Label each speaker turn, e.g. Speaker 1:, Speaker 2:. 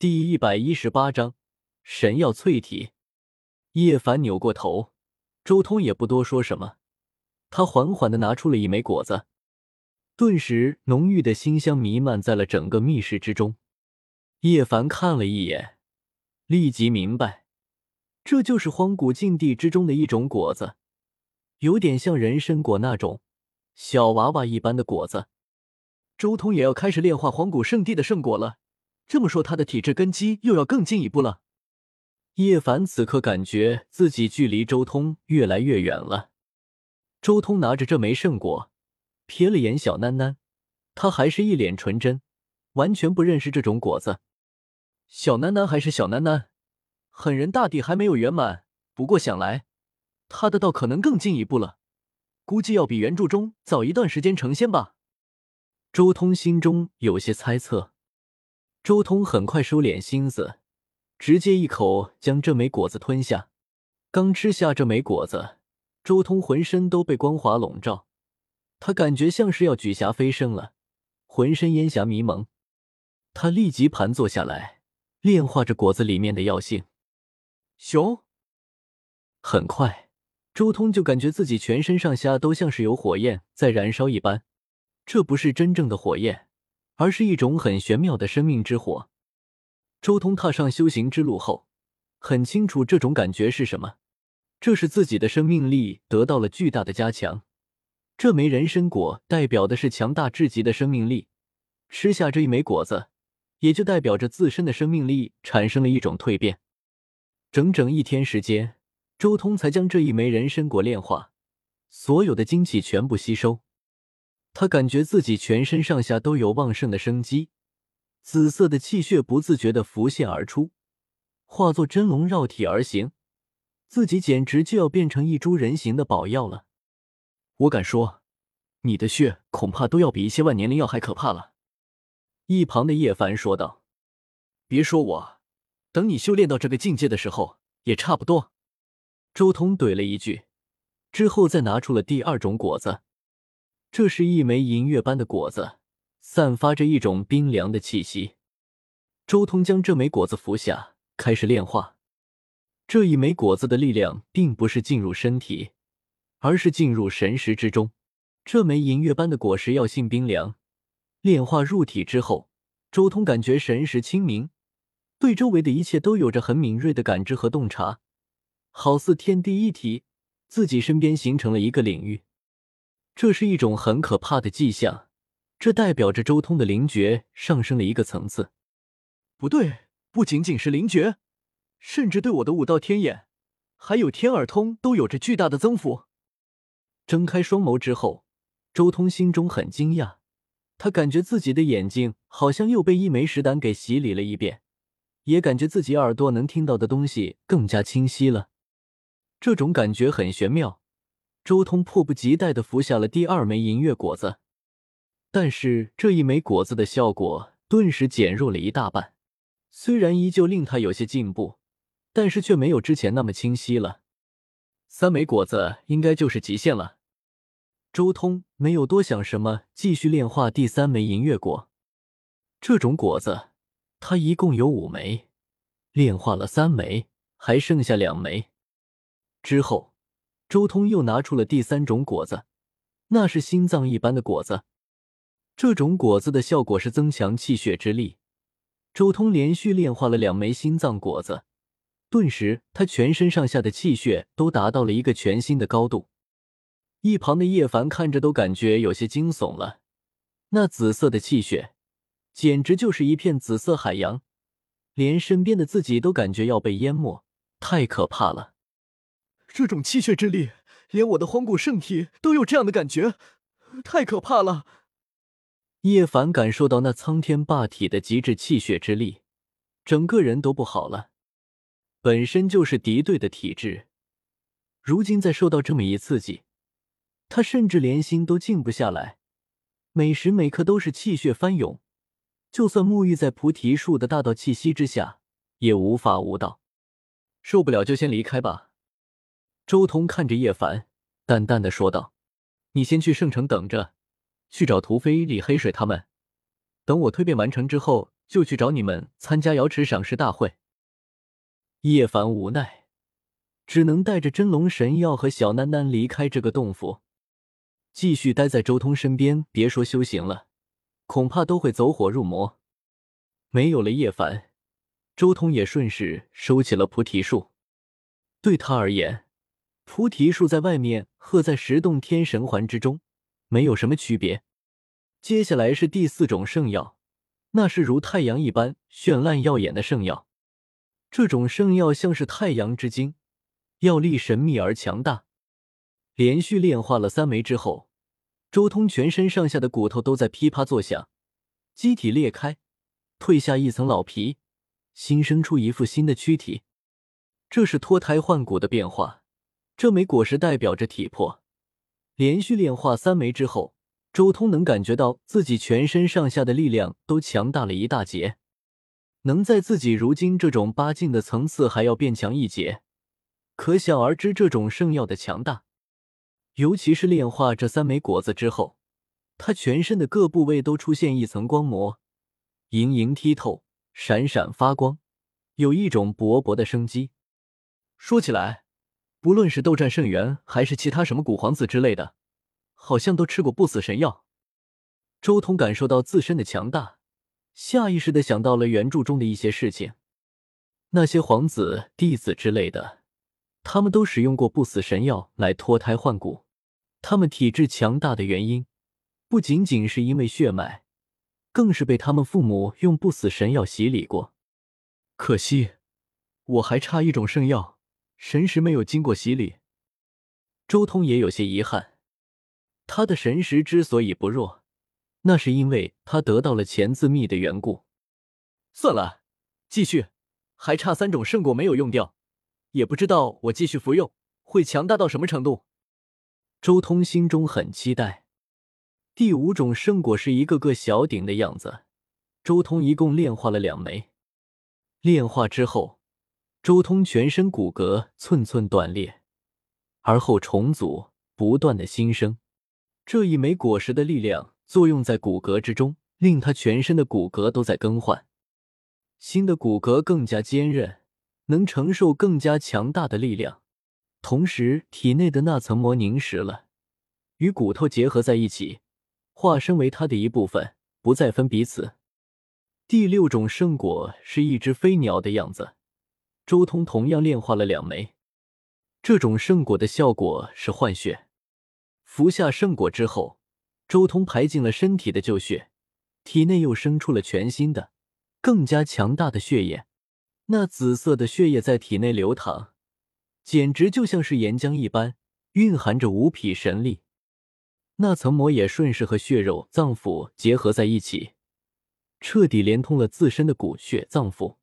Speaker 1: 第一百一十八章神药淬体。叶凡扭过头，周通也不多说什么，他缓缓的拿出了一枚果子，顿时浓郁的馨香弥漫在了整个密室之中。叶凡看了一眼，立即明白，这就是荒古禁地之中的一种果子，有点像人参果那种小娃娃一般的果子。周通也要开始炼化荒古圣地的圣果了，这么说他的体质根基又要更进一步了。叶凡此刻感觉自己距离周通越来越远了。周通拿着这枚圣果，瞥了眼小囡囡，他还是一脸纯真，完全不认识这种果子。小囡囡还是小囡囡，狠人大帝还没有圆满。不过想来，他的道可能更进一步了，估计要比原著中早一段时间成仙吧。周通心中有些猜测。周通很快收敛心思，直接一口将这枚果子吞下。刚吃下这枚果子，周通浑身都被光华笼罩，他感觉像是要举霞飞升了，浑身烟霞迷蒙。他立即盘坐下来。炼化着果子里面的药性，熊。很快，周通就感觉自己全身上下都像是有火焰在燃烧一般。这不是真正的火焰，而是一种很玄妙的生命之火。周通踏上修行之路后，很清楚这种感觉是什么。这是自己的生命力得到了巨大的加强。这枚人参果代表的是强大至极的生命力。吃下这一枚果子。也就代表着自身的生命力产生了一种蜕变。整整一天时间，周通才将这一枚人参果炼化，所有的精气全部吸收。他感觉自己全身上下都有旺盛的生机，紫色的气血不自觉的浮现而出，化作真龙绕体而行，自己简直就要变成一株人形的宝药了。我敢说，你的血恐怕都要比一些万年灵药还可怕了。一旁的叶凡说道：“别说我，等你修炼到这个境界的时候，也差不多。”周通怼了一句，之后再拿出了第二种果子。这是一枚银月般的果子，散发着一种冰凉的气息。周通将这枚果子服下，开始炼化。这一枚果子的力量并不是进入身体，而是进入神识之中。这枚银月般的果实药性冰凉。炼化入体之后，周通感觉神识清明，对周围的一切都有着很敏锐的感知和洞察，好似天地一体，自己身边形成了一个领域。这是一种很可怕的迹象，这代表着周通的灵觉上升了一个层次。不对，不仅仅是灵觉，甚至对我的五道天眼，还有天耳通都有着巨大的增幅。睁开双眸之后，周通心中很惊讶。他感觉自己的眼睛好像又被一枚石胆给洗礼了一遍，也感觉自己耳朵能听到的东西更加清晰了。这种感觉很玄妙。周通迫不及待的服下了第二枚银月果子，但是这一枚果子的效果顿时减弱了一大半。虽然依旧令他有些进步，但是却没有之前那么清晰了。三枚果子应该就是极限了。周通没有多想什么，继续炼化第三枚银月果。这种果子，他一共有五枚，炼化了三枚，还剩下两枚。之后，周通又拿出了第三种果子，那是心脏一般的果子。这种果子的效果是增强气血之力。周通连续炼化了两枚心脏果子，顿时他全身上下的气血都达到了一个全新的高度。一旁的叶凡看着都感觉有些惊悚了，那紫色的气血简直就是一片紫色海洋，连身边的自己都感觉要被淹没，太可怕了！这种气血之力，连我的荒古圣体都有这样的感觉，太可怕了！叶凡感受到那苍天霸体的极致气血之力，整个人都不好了。本身就是敌对的体质，如今再受到这么一刺激。他甚至连心都静不下来，每时每刻都是气血翻涌，就算沐浴在菩提树的大道气息之下，也无法无道。受不了就先离开吧。周通看着叶凡，淡淡的说道：“你先去圣城等着，去找屠飞、李黑水他们。等我蜕变完成之后，就去找你们参加瑶池赏识大会。叶凡无奈，只能带着真龙神药和小囡囡离开这个洞府，继续待在周通身边。别说修行了，恐怕都会走火入魔。没有了叶凡，周通也顺势收起了菩提树。对他而言，菩提树在外面和在十洞天神环之中没有什么区别。接下来是第四种圣药，那是如太阳一般绚烂耀眼的圣药。这种圣药像是太阳之精，药力神秘而强大。连续炼化了三枚之后，周通全身上下的骨头都在噼啪作响，机体裂开，褪下一层老皮，新生出一副新的躯体。这是脱胎换骨的变化。这枚果实代表着体魄。连续炼化三枚之后，周通能感觉到自己全身上下的力量都强大了一大截。能在自己如今这种八境的层次还要变强一截，可想而知这种圣药的强大。尤其是炼化这三枚果子之后，他全身的各部位都出现一层光膜，莹莹剔透，闪闪发光，有一种勃勃的生机。说起来，不论是斗战圣元还是其他什么古皇子之类的，好像都吃过不死神药。周通感受到自身的强大。下意识的想到了原著中的一些事情，那些皇子、弟子之类的，他们都使用过不死神药来脱胎换骨。他们体质强大的原因，不仅仅是因为血脉，更是被他们父母用不死神药洗礼过。可惜，我还差一种圣药，神识没有经过洗礼。周通也有些遗憾，他的神识之所以不弱。那是因为他得到了钱字秘的缘故。算了，继续，还差三种圣果没有用掉，也不知道我继续服用会强大到什么程度。周通心中很期待。第五种圣果是一个个小鼎的样子，周通一共炼化了两枚。炼化之后，周通全身骨骼寸寸断裂，而后重组，不断的新生。这一枚果实的力量。作用在骨骼之中，令他全身的骨骼都在更换，新的骨骼更加坚韧，能承受更加强大的力量。同时，体内的那层膜凝实了，与骨头结合在一起，化身为他的一部分，不再分彼此。第六种圣果是一只飞鸟的样子，周通同样炼化了两枚。这种圣果的效果是换血，服下圣果之后。周通排尽了身体的旧血，体内又生出了全新的、更加强大的血液。那紫色的血液在体内流淌，简直就像是岩浆一般，蕴含着无匹神力。那层膜也顺势和血肉、脏腑结合在一起，彻底连通了自身的骨血脏腑。